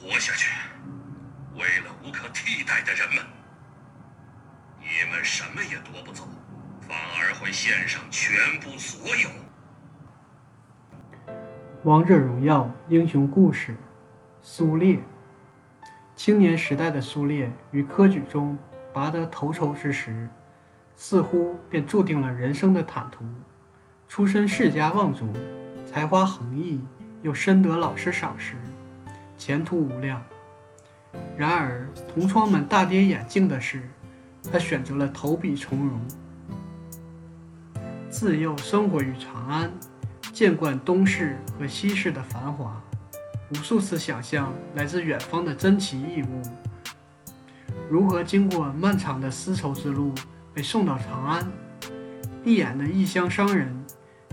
活下去，为了无可替代的人们，你们什么也夺不走，反而会献上全部所有。王者荣耀英雄故事：苏烈。青年时代的苏烈于科举中拔得头筹之时，似乎便注定了人生的坦途。出身世家望族，才华横溢，又深得老师赏识，前途无量。然而，同窗们大跌眼镜的是，他选择了投笔从戎。自幼生活于长安，见惯东市和西市的繁华，无数次想象来自远方的珍奇异物，如何经过漫长的丝绸之路被送到长安。一眼的异乡商人。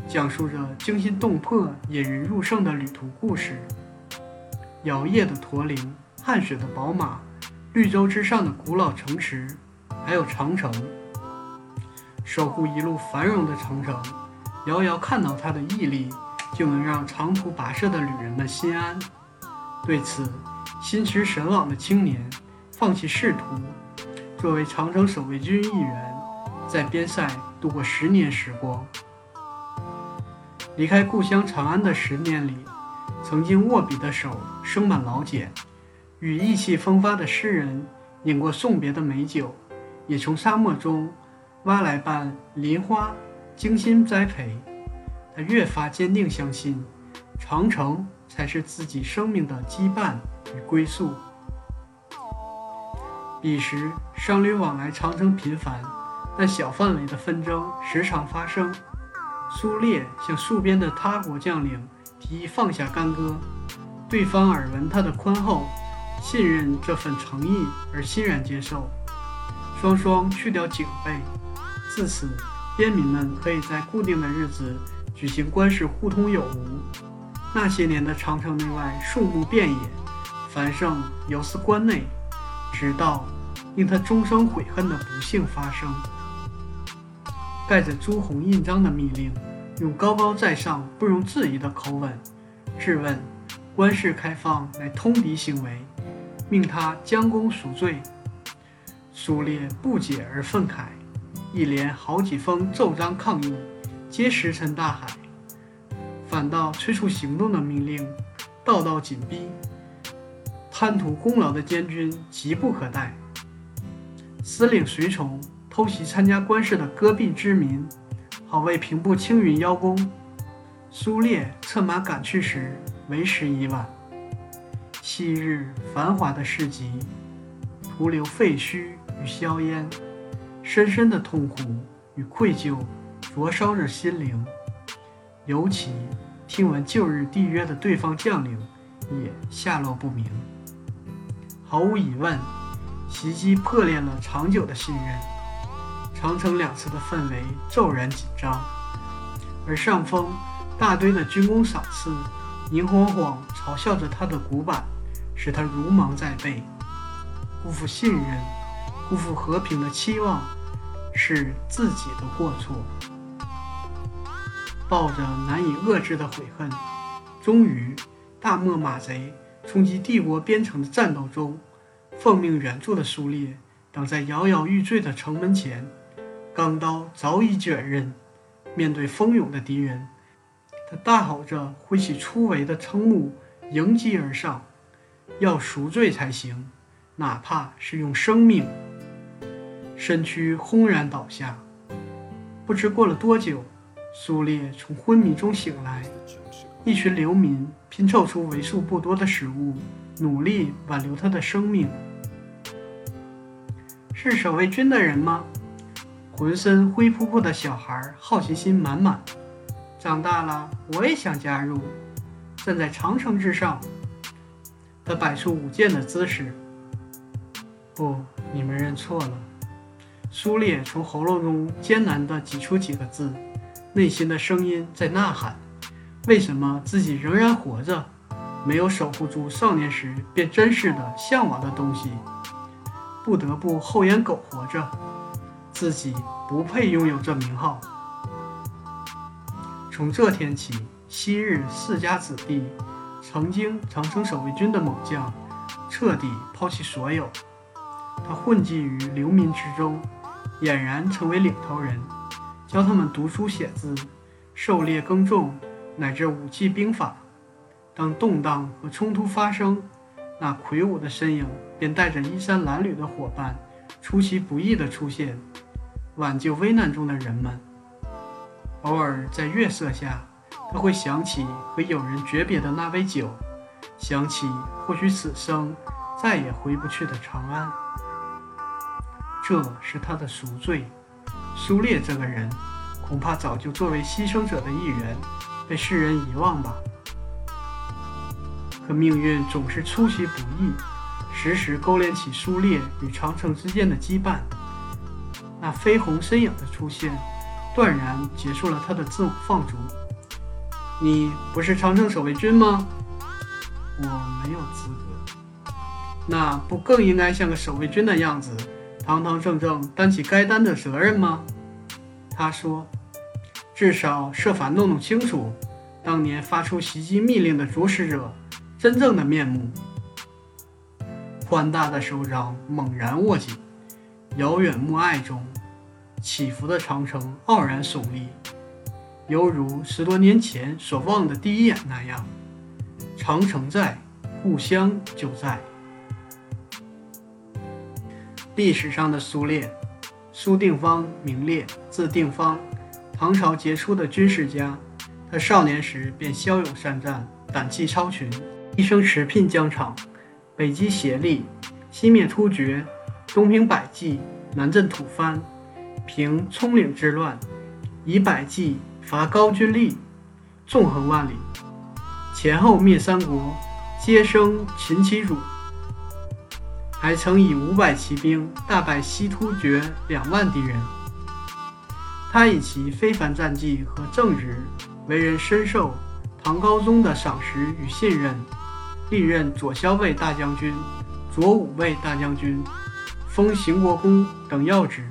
讲述着惊心动魄、引人入胜的旅途故事。摇曳的驼铃，汗血的宝马，绿洲之上的古老城池，还有长城，守护一路繁荣的长城。遥遥看到它的屹立，就能让长途跋涉的旅人们心安。对此，心驰神往的青年放弃仕途，作为长城守卫军一员，在边塞度过十年时光。离开故乡长安的十年里，曾经握笔的手生满老茧，与意气风发的诗人饮过送别的美酒，也从沙漠中挖来瓣林花，精心栽培。他越发坚定相信，长城才是自己生命的羁绊与归宿。彼时商旅往来长城频繁，但小范围的纷争时常发生。苏烈向戍边的他国将领提议放下干戈，对方耳闻他的宽厚，信任这份诚意而欣然接受，双双去掉警备。自此，边民们可以在固定的日子举行官事互通有无。那些年的长城内外树木遍野，繁盛犹似关内，直到令他终生悔恨的不幸发生。盖着朱红印章的密令，用高高在上、不容置疑的口吻质问：官事开放乃通敌行为，命他将功赎罪。苏烈不解而愤慨，一连好几封奏章抗议，皆石沉大海。反倒催促行动的命令，道道紧逼。贪图功劳的监军急不可待，司令随从。偷袭参加官事的戈壁之民，好为平步青云邀功。苏烈策马赶去时，为时已晚。昔日繁华的市集，徒留废墟与硝烟，深深的痛苦与愧疚灼烧着心灵。尤其听闻旧日缔约的对方将领也下落不明，毫无疑问，袭击破裂了长久的信任。长城两侧的氛围骤然紧张，而上峰大堆的军功赏赐，明晃晃嘲笑着他的古板，使他如芒在背。辜负信任，辜负和平的期望，是自己的过错。抱着难以遏制的悔恨，终于，大漠马贼冲击帝国边城的战斗中，奉命援助的苏烈，挡在摇摇欲坠的城门前。钢刀早已卷刃，面对蜂拥的敌人，他大吼着，挥起粗围的瞠目，迎击而上，要赎罪才行，哪怕是用生命。身躯轰然倒下，不知过了多久，苏烈从昏迷中醒来。一群流民拼凑出为数不多的食物，努力挽留他的生命。是守卫军的人吗？浑身灰扑扑的小孩，好奇心满满。长大了，我也想加入。站在长城之上，他摆出舞剑的姿势。不，你们认错了。苏烈从喉咙中艰难地挤出几个字，内心的声音在呐喊：为什么自己仍然活着？没有守护住少年时便珍视的、向往的东西，不得不厚颜苟活着。自己不配拥有这名号。从这天起，昔日世家子弟、曾经长城守卫军的猛将，彻底抛弃所有。他混迹于流民之中，俨然成为领头人，教他们读书写字、狩猎耕种，乃至武器兵法。当动荡和冲突发生，那魁梧的身影便带着衣衫褴褛的伙伴，出其不意地出现，挽救危难中的人们。偶尔在月色下，他会想起和友人诀别的那杯酒，想起或许此生再也回不去的长安。这是他的赎罪。苏烈这个人，恐怕早就作为牺牲者的一员，被世人遗忘吧。可命运总是出其不意，时时勾连起苏烈与长城之间的羁绊。那绯红身影的出现，断然结束了他的自我放逐。你不是长城守卫军吗？我没有资格。那不更应该像个守卫军的样子，堂堂正正担起该担的责任吗？他说：“至少设法弄弄清楚，当年发出袭击密令的主使者。”真正的面目，宽大的手掌猛然握紧，遥远暮霭中起伏的长城傲然耸立，犹如十多年前所望的第一眼那样。长城在，故乡就在。历史上的苏烈，苏定方名烈，字定方，唐朝杰出的军事家。他少年时便骁勇善战，胆气超群。一生驰聘疆场，北击协力，西灭突厥，东平百济，南镇吐蕃，平葱岭之乱，以百计伐高句丽，纵横万里，前后灭三国，皆生秦其辱。还曾以五百骑兵大败西突厥两万敌人。他以其非凡战绩和正直，为人深受唐高宗的赏识与信任。历任左骁卫大将军、左武卫大将军，封邢国公等要职。